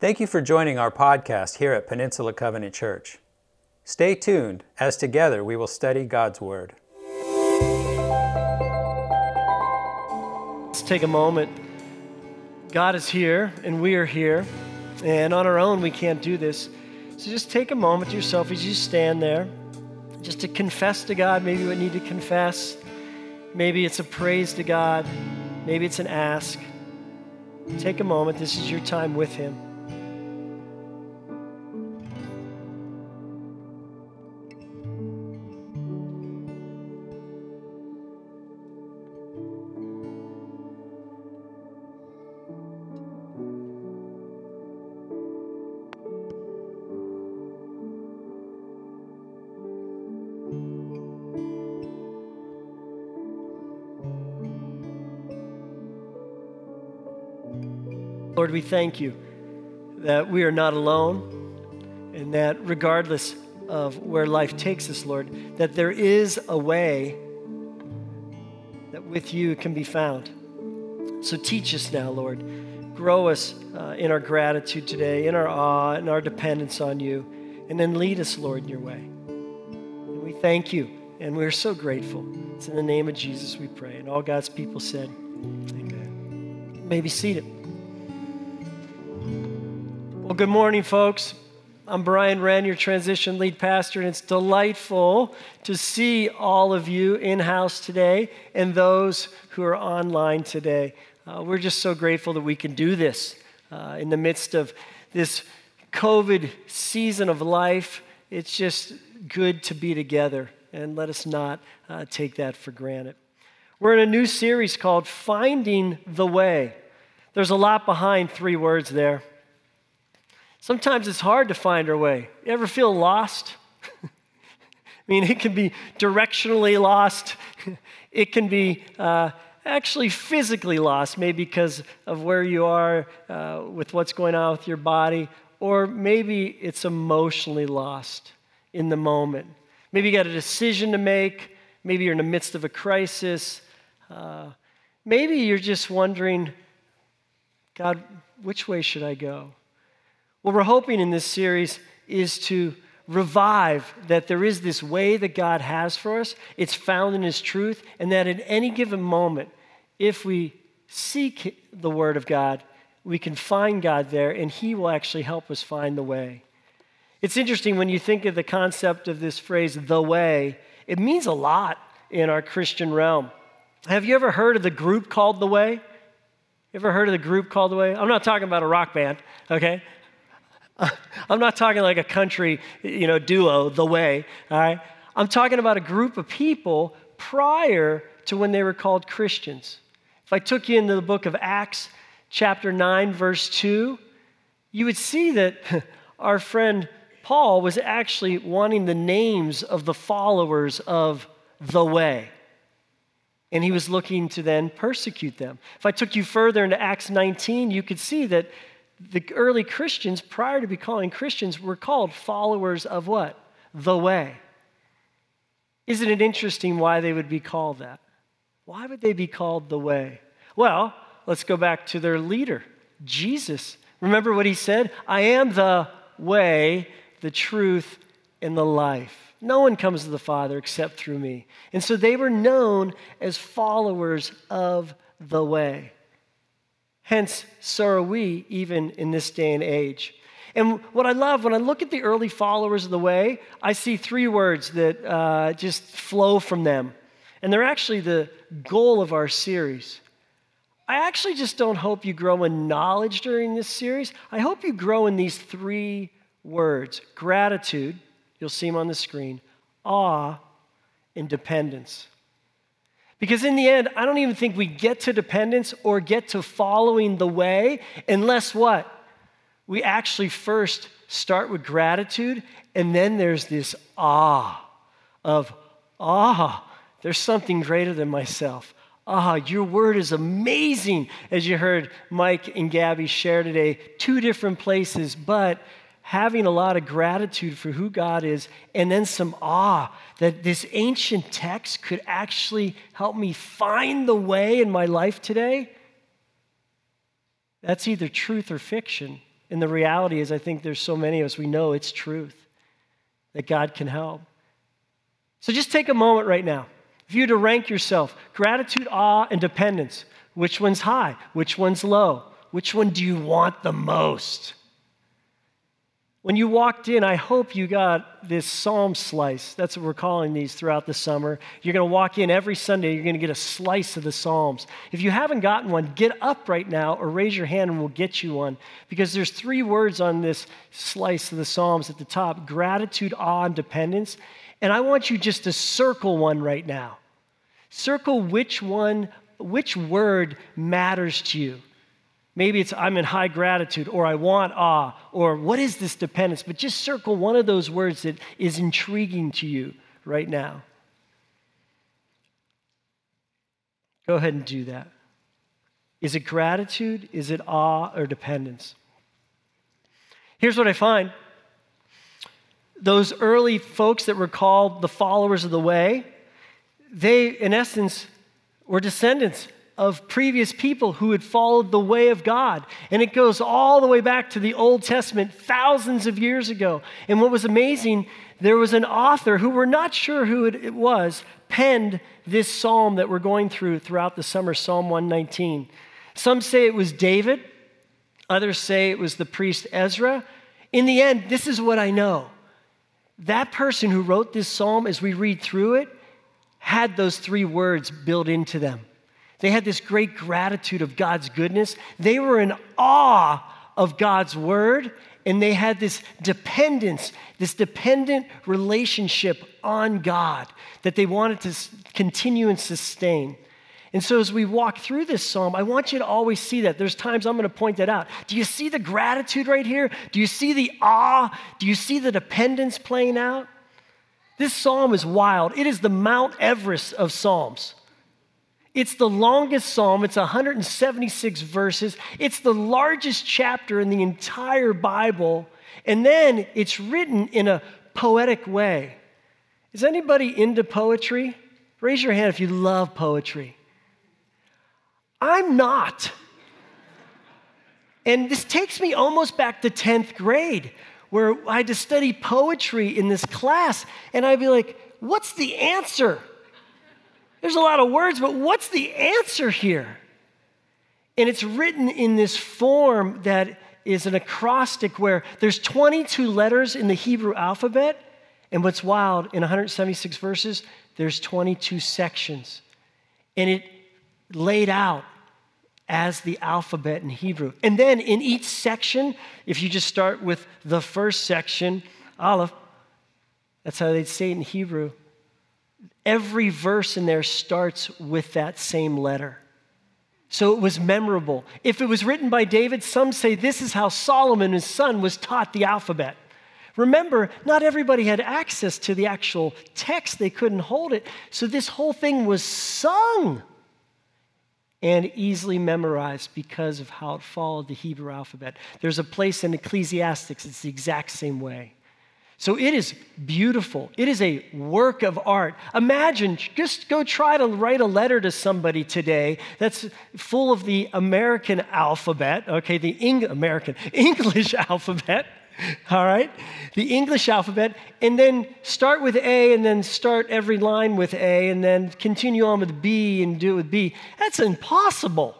Thank you for joining our podcast here at Peninsula Covenant Church. Stay tuned as together we will study God's Word. Let's take a moment. God is here and we are here, and on our own we can't do this. So just take a moment to yourself as you stand there, just to confess to God maybe what you need to confess. Maybe it's a praise to God, maybe it's an ask. Take a moment. This is your time with Him. Lord, we thank you that we are not alone and that regardless of where life takes us, Lord, that there is a way that with you can be found. So teach us now, Lord. Grow us uh, in our gratitude today, in our awe, in our dependence on you, and then lead us, Lord, in your way. And we thank you, and we're so grateful. It's in the name of Jesus we pray. And all God's people said, Amen. You may be seated. Good morning, folks. I'm Brian Wren, your transition lead pastor, and it's delightful to see all of you in house today and those who are online today. Uh, we're just so grateful that we can do this uh, in the midst of this COVID season of life. It's just good to be together, and let us not uh, take that for granted. We're in a new series called Finding the Way. There's a lot behind three words there. Sometimes it's hard to find our way. You ever feel lost? I mean, it can be directionally lost, it can be uh, actually physically lost, maybe because of where you are uh, with what's going on with your body, or maybe it's emotionally lost in the moment. Maybe you got a decision to make, maybe you're in the midst of a crisis. Uh, maybe you're just wondering, God, which way should I go? What we're hoping in this series is to revive that there is this way that God has for us. It's found in His truth, and that at any given moment, if we seek the Word of God, we can find God there, and He will actually help us find the way. It's interesting when you think of the concept of this phrase, the way, it means a lot in our Christian realm. Have you ever heard of the group called The Way? You ever heard of the group called The Way? I'm not talking about a rock band, okay? I'm not talking like a country, you know, duo, The Way, all right? I'm talking about a group of people prior to when they were called Christians. If I took you into the book of Acts, chapter 9, verse 2, you would see that our friend Paul was actually wanting the names of the followers of the way. And he was looking to then persecute them. If I took you further into Acts 19, you could see that the early Christians, prior to becoming Christians, were called followers of what? The way. Isn't it interesting why they would be called that? Why would they be called the way? Well, let's go back to their leader, Jesus. Remember what he said? I am the way, the truth, and the life. No one comes to the Father except through me. And so they were known as followers of the way. Hence, so are we even in this day and age. And what I love, when I look at the early followers of the way, I see three words that uh, just flow from them. And they're actually the goal of our series. I actually just don't hope you grow in knowledge during this series. I hope you grow in these three words gratitude, you'll see them on the screen, awe, and dependence. Because in the end, I don't even think we get to dependence or get to following the way unless what? We actually first start with gratitude, and then there's this awe of, ah, there's something greater than myself. Ah, your word is amazing, as you heard Mike and Gabby share today. Two different places, but having a lot of gratitude for who God is, and then some awe that this ancient text could actually help me find the way in my life today, that's either truth or fiction, And the reality is, I think there's so many of us, we know it's truth that God can help. So just take a moment right now. If you were to rank yourself, gratitude, awe, and dependence, which one's high? Which one's low? Which one do you want the most? When you walked in, I hope you got this psalm slice. That's what we're calling these throughout the summer. You're going to walk in every Sunday, you're going to get a slice of the Psalms. If you haven't gotten one, get up right now or raise your hand and we'll get you one. Because there's three words on this slice of the Psalms at the top gratitude, awe, and dependence. And I want you just to circle one right now. Circle which one, which word matters to you. Maybe it's I'm in high gratitude, or I want awe, or what is this dependence? But just circle one of those words that is intriguing to you right now. Go ahead and do that. Is it gratitude? Is it awe or dependence? Here's what I find those early folks that were called the followers of the way, they, in essence, were descendants of previous people who had followed the way of God. And it goes all the way back to the Old Testament, thousands of years ago. And what was amazing, there was an author who we're not sure who it was, penned this psalm that we're going through throughout the summer, Psalm 119. Some say it was David, others say it was the priest Ezra. In the end, this is what I know. That person who wrote this psalm, as we read through it, had those three words built into them they had this great gratitude of God's goodness. They were in awe of God's word, and they had this dependence, this dependent relationship on God that they wanted to continue and sustain. And so, as we walk through this psalm, I want you to always see that. There's times I'm going to point that out. Do you see the gratitude right here? Do you see the awe? Do you see the dependence playing out? This psalm is wild. It is the Mount Everest of psalms. It's the longest psalm, it's 176 verses. It's the largest chapter in the entire Bible. And then it's written in a poetic way. Is anybody into poetry? Raise your hand if you love poetry. I'm not. And this takes me almost back to 10th grade, where I had to study poetry in this class, and I'd be like, what's the answer? There's a lot of words, but what's the answer here? And it's written in this form that is an acrostic where there's 22 letters in the Hebrew alphabet. And what's wild, in 176 verses, there's 22 sections. And it laid out as the alphabet in Hebrew. And then in each section, if you just start with the first section, Aleph, that's how they'd say it in Hebrew. Every verse in there starts with that same letter. So it was memorable. If it was written by David, some say this is how Solomon, his son, was taught the alphabet. Remember, not everybody had access to the actual text, they couldn't hold it. So this whole thing was sung and easily memorized because of how it followed the Hebrew alphabet. There's a place in Ecclesiastics, it's the exact same way. So it is beautiful. It is a work of art. Imagine, just go try to write a letter to somebody today that's full of the American alphabet, okay, the Eng- American, English alphabet, all right, the English alphabet, and then start with A and then start every line with A and then continue on with B and do it with B. That's impossible.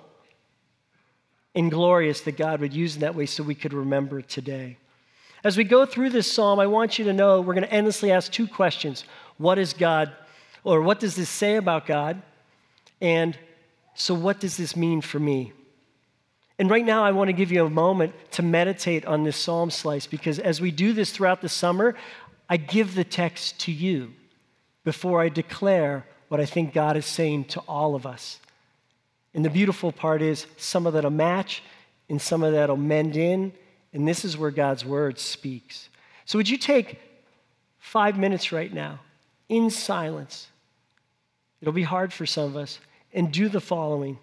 And glorious that God would use it that way so we could remember today. As we go through this psalm, I want you to know we're going to endlessly ask two questions What is God, or what does this say about God? And so, what does this mean for me? And right now, I want to give you a moment to meditate on this psalm slice because as we do this throughout the summer, I give the text to you before I declare what I think God is saying to all of us. And the beautiful part is some of that'll match and some of that'll mend in and this is where God's word speaks. So, would you take five minutes right now in silence? It'll be hard for some of us. And do the following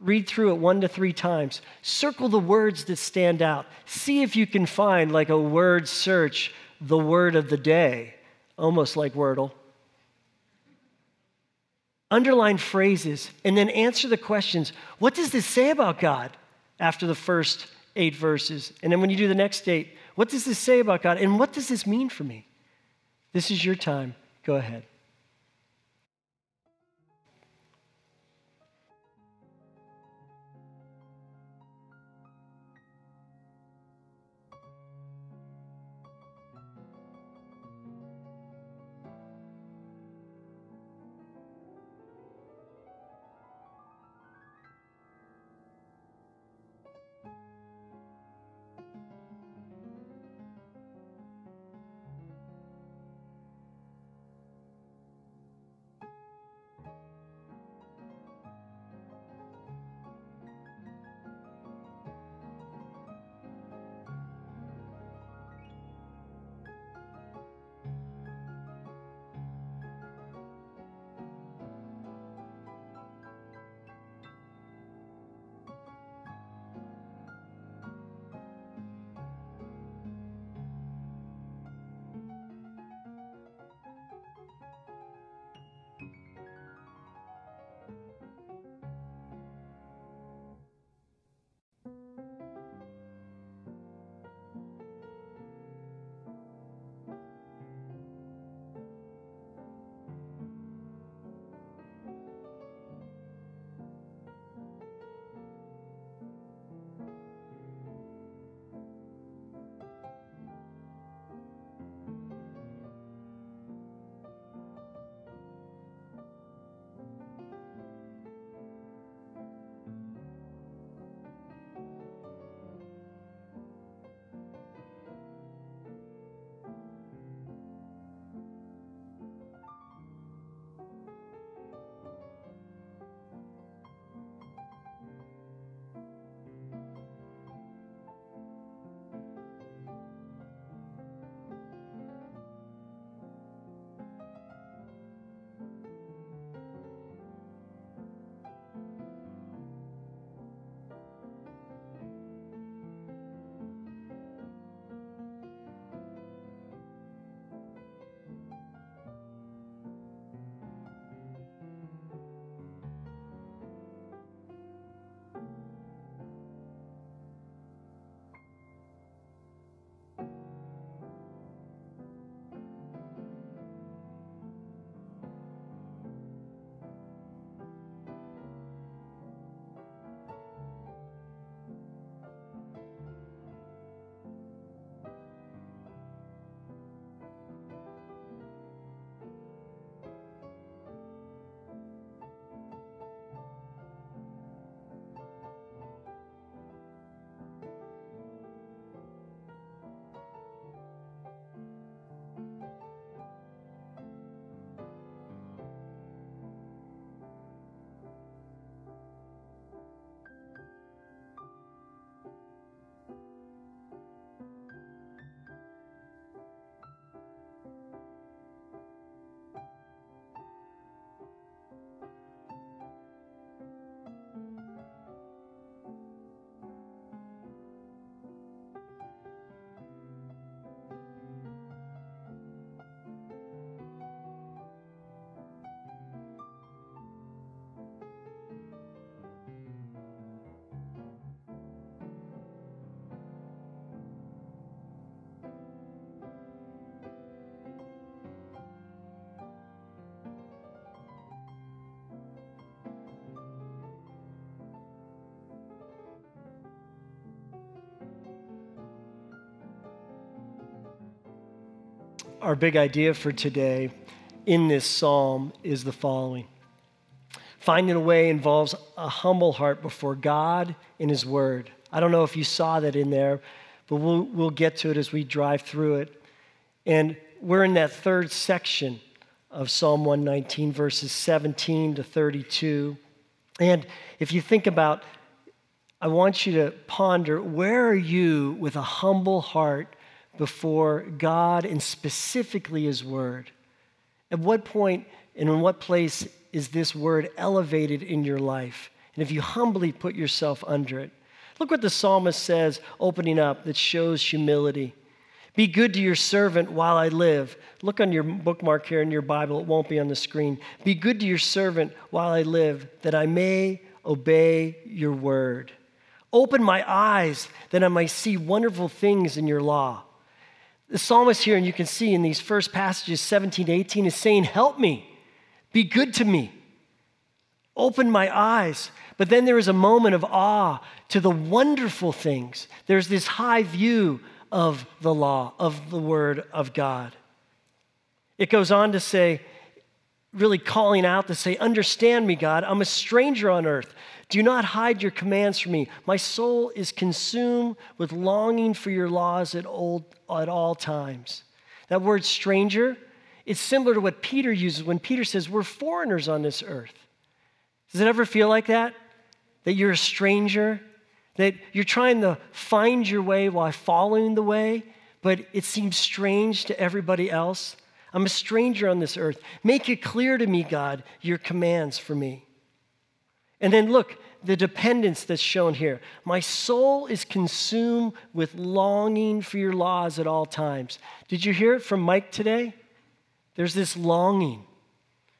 read through it one to three times. Circle the words that stand out. See if you can find, like a word search, the word of the day, almost like Wordle. Underline phrases and then answer the questions What does this say about God after the first eight verses. And then when you do the next eight, what does this say about God? And what does this mean for me? This is your time. Go ahead. Our big idea for today in this psalm is the following Finding a way involves a humble heart before God and His Word. I don't know if you saw that in there, but we'll, we'll get to it as we drive through it. And we're in that third section of Psalm 119, verses 17 to 32. And if you think about, I want you to ponder where are you with a humble heart before God and specifically His Word? At what point and in what place is this Word elevated in your life? And if you humbly put yourself under it, look what the psalmist says opening up that shows humility. Be good to your servant while I live. Look on your bookmark here in your Bible, it won't be on the screen. Be good to your servant while I live, that I may obey your word. Open my eyes that I may see wonderful things in your law. The psalmist here, and you can see in these first passages, 17 to 18, is saying, Help me, be good to me, open my eyes. But then there is a moment of awe to the wonderful things. There's this high view of the law, of the word of God. It goes on to say, really calling out to say, Understand me, God. I'm a stranger on earth. Do not hide your commands from me. My soul is consumed with longing for your laws at, old, at all times. That word stranger, it's similar to what Peter uses when Peter says, We're foreigners on this earth. Does it ever feel like that? That you're a stranger? That you're trying to find your way while following the way, but it seems strange to everybody else? I'm a stranger on this earth. Make it clear to me, God, your commands for me. And then look, the dependence that's shown here. My soul is consumed with longing for your laws at all times. Did you hear it from Mike today? There's this longing.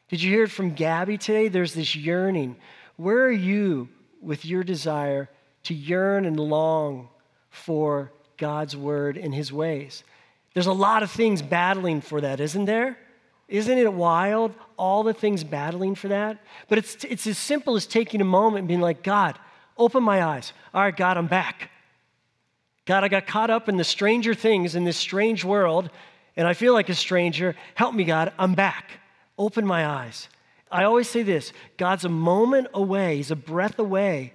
Did you hear it from Gabby today? There's this yearning. Where are you with your desire to yearn and long for God's word and his ways? There's a lot of things battling for that, isn't there? Isn't it wild? All the things battling for that? But it's, it's as simple as taking a moment and being like, God, open my eyes. All right, God, I'm back. God, I got caught up in the stranger things in this strange world, and I feel like a stranger. Help me, God, I'm back. Open my eyes. I always say this God's a moment away, He's a breath away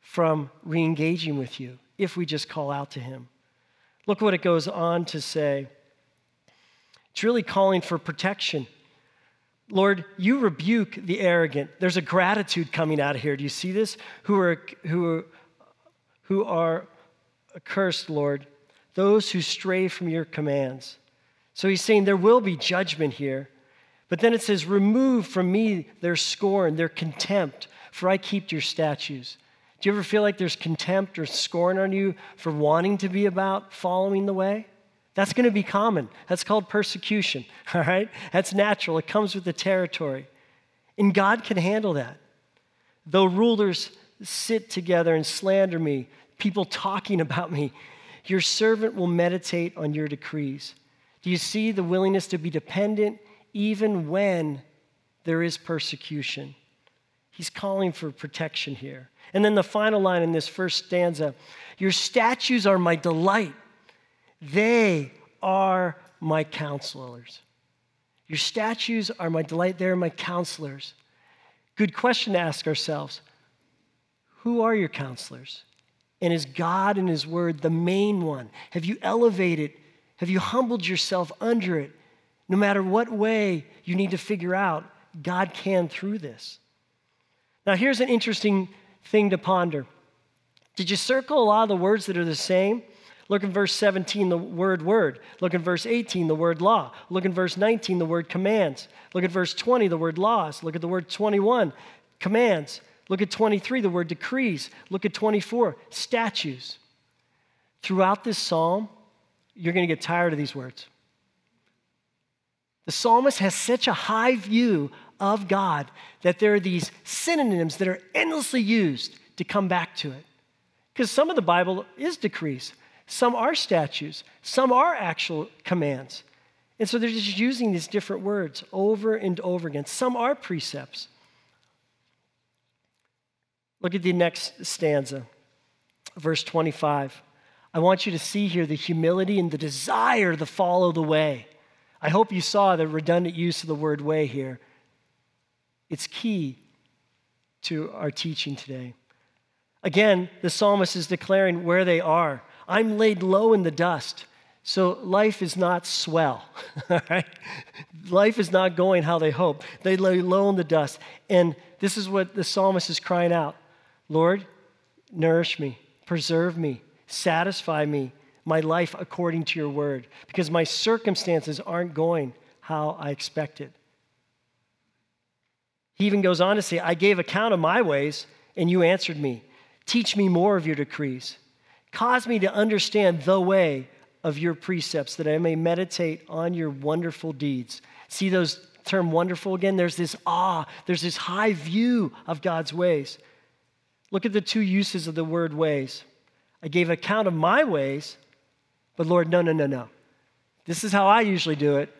from re engaging with you if we just call out to Him. Look what it goes on to say. It's really calling for protection. Lord, you rebuke the arrogant. There's a gratitude coming out of here. Do you see this? Who are, who are, who are accursed, Lord, those who stray from your commands. So he's saying there will be judgment here. But then it says, Remove from me their scorn, their contempt, for I keep your statutes. Do you ever feel like there's contempt or scorn on you for wanting to be about following the way? That's going to be common. That's called persecution, all right? That's natural. It comes with the territory. And God can handle that. Though rulers sit together and slander me, people talking about me, your servant will meditate on your decrees. Do you see the willingness to be dependent even when there is persecution? He's calling for protection here. And then the final line in this first stanza Your statues are my delight, they are my counselors. Your statues are my delight, they're my counselors. Good question to ask ourselves Who are your counselors? And is God and His Word the main one? Have you elevated? Have you humbled yourself under it? No matter what way you need to figure out, God can through this. Now, here's an interesting thing to ponder. Did you circle a lot of the words that are the same? Look in verse 17, the word word. Look in verse 18, the word law. Look in verse 19, the word commands. Look at verse 20, the word laws. Look at the word 21, commands. Look at 23, the word decrees. Look at 24, statutes. Throughout this psalm, you're going to get tired of these words. The psalmist has such a high view of God that there are these synonyms that are endlessly used to come back to it. Because some of the Bible is decrees, some are statues, some are actual commands. And so they're just using these different words over and over again. Some are precepts. Look at the next stanza, verse 25. I want you to see here the humility and the desire to follow the way. I hope you saw the redundant use of the word way here. It's key to our teaching today. Again, the psalmist is declaring where they are. I'm laid low in the dust. So life is not swell, right? Life is not going how they hope. They lay low in the dust. And this is what the psalmist is crying out Lord, nourish me, preserve me, satisfy me, my life according to your word, because my circumstances aren't going how I expected. He even goes on to say, I gave account of my ways, and you answered me. Teach me more of your decrees. Cause me to understand the way of your precepts, that I may meditate on your wonderful deeds. See those term wonderful again? There's this awe, there's this high view of God's ways. Look at the two uses of the word ways. I gave account of my ways, but Lord, no, no, no, no. This is how I usually do it.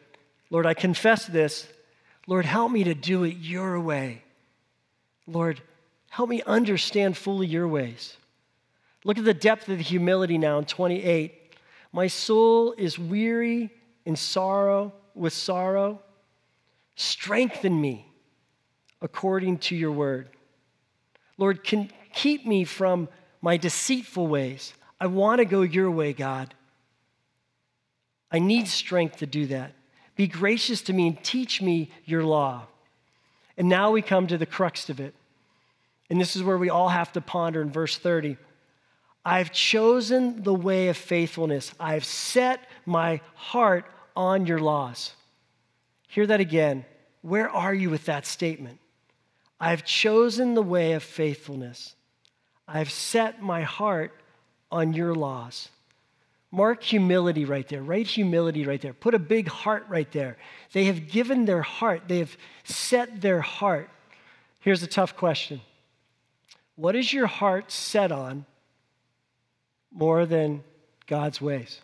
Lord, I confess this. Lord, help me to do it your way. Lord, help me understand fully your ways. Look at the depth of the humility now in 28. My soul is weary in sorrow, with sorrow. Strengthen me according to your word. Lord, can keep me from my deceitful ways. I want to go your way, God. I need strength to do that. Be gracious to me and teach me your law. And now we come to the crux of it. And this is where we all have to ponder in verse 30. I've chosen the way of faithfulness. I've set my heart on your laws. Hear that again. Where are you with that statement? I've chosen the way of faithfulness. I've set my heart on your laws. Mark humility right there. Write humility right there. Put a big heart right there. They have given their heart, they have set their heart. Here's a tough question What is your heart set on more than God's ways?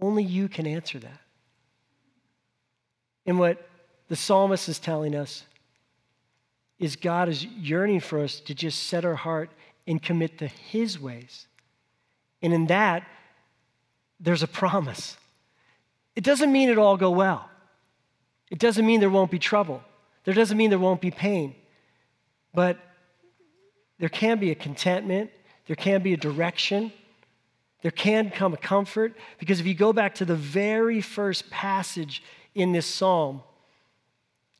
Only you can answer that. And what the psalmist is telling us is God is yearning for us to just set our heart and commit to His ways. And in that, there's a promise. It doesn't mean it'll all go well. It doesn't mean there won't be trouble. There doesn't mean there won't be pain. But there can be a contentment, there can be a direction, there can come a comfort. Because if you go back to the very first passage in this psalm,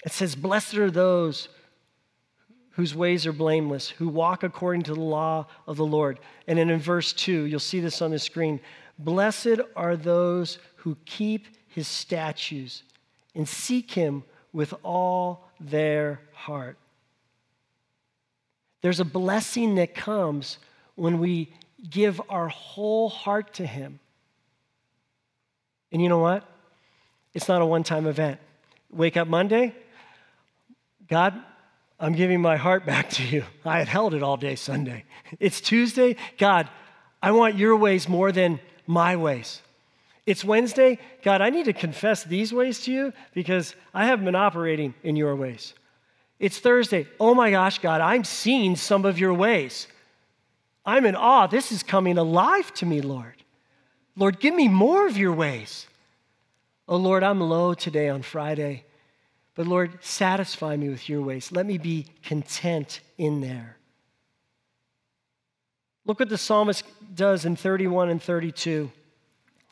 it says, Blessed are those whose ways are blameless, who walk according to the law of the Lord. And then in verse 2, you'll see this on the screen Blessed are those who keep his statutes and seek him with all their heart. There's a blessing that comes when we give our whole heart to him. And you know what? It's not a one time event. Wake up Monday, God, I'm giving my heart back to you. I had held it all day Sunday. It's Tuesday. God, I want your ways more than my ways. It's Wednesday. God, I need to confess these ways to you because I haven't been operating in your ways. It's Thursday. Oh my gosh, God, I'm seeing some of your ways. I'm in awe. This is coming alive to me, Lord. Lord, give me more of your ways. Oh Lord, I'm low today on Friday. But Lord, satisfy me with your ways. Let me be content in there. Look what the psalmist does in 31 and 32.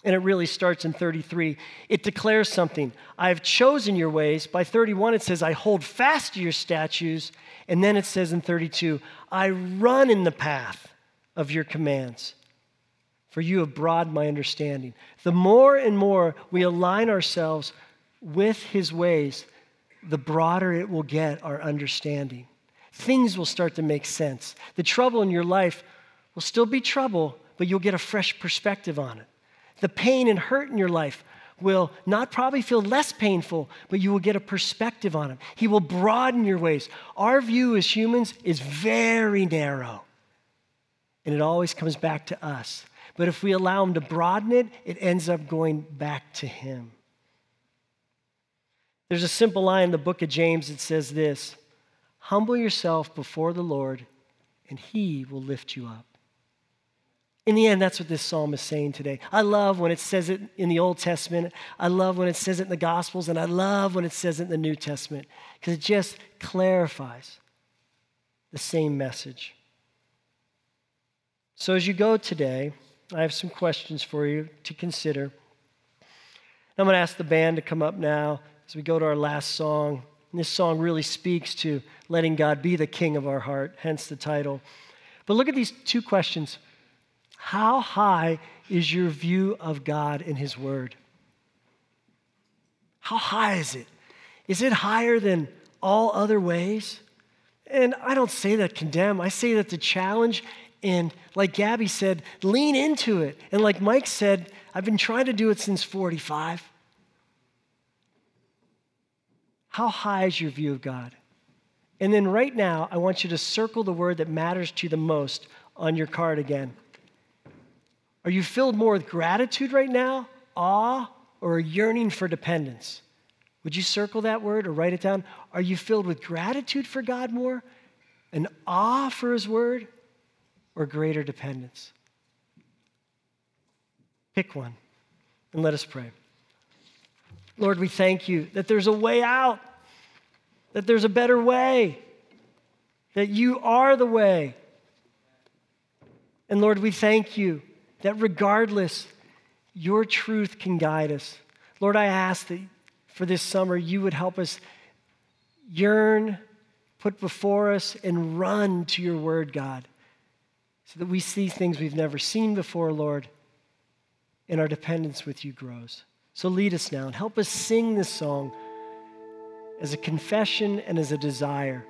And it really starts in 33. It declares something. I have chosen your ways. By 31, it says, I hold fast to your statutes. And then it says in 32, I run in the path of your commands, for you have broadened my understanding. The more and more we align ourselves with his ways, the broader it will get our understanding. Things will start to make sense. The trouble in your life will still be trouble, but you'll get a fresh perspective on it. The pain and hurt in your life will not probably feel less painful, but you will get a perspective on it. He will broaden your ways. Our view as humans is very narrow, and it always comes back to us. But if we allow Him to broaden it, it ends up going back to Him. There's a simple line in the book of James that says this Humble yourself before the Lord, and he will lift you up. In the end, that's what this psalm is saying today. I love when it says it in the Old Testament. I love when it says it in the Gospels, and I love when it says it in the New Testament because it just clarifies the same message. So, as you go today, I have some questions for you to consider. I'm going to ask the band to come up now as we go to our last song. And this song really speaks to letting God be the king of our heart, hence the title. But look at these two questions How high is your view of God and His Word? How high is it? Is it higher than all other ways? And I don't say that condemn, I say that to challenge. And like Gabby said, lean into it. And like Mike said, I've been trying to do it since 45. How high is your view of God? And then right now, I want you to circle the word that matters to you the most on your card again. Are you filled more with gratitude right now, awe, or a yearning for dependence? Would you circle that word or write it down? Are you filled with gratitude for God more, an awe for His word, or greater dependence? Pick one and let us pray. Lord, we thank you that there's a way out, that there's a better way, that you are the way. And Lord, we thank you that regardless, your truth can guide us. Lord, I ask that for this summer you would help us yearn, put before us, and run to your word, God, so that we see things we've never seen before, Lord, and our dependence with you grows. So lead us now and help us sing this song as a confession and as a desire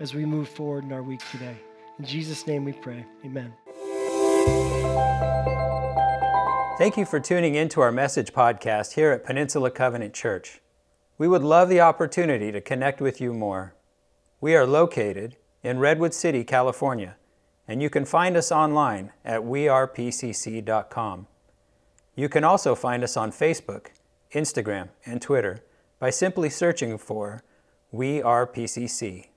as we move forward in our week today. In Jesus' name we pray. Amen. Thank you for tuning in to our message podcast here at Peninsula Covenant Church. We would love the opportunity to connect with you more. We are located in Redwood City, California, and you can find us online at wearepcc.com. You can also find us on Facebook, Instagram, and Twitter by simply searching for We Are PCC.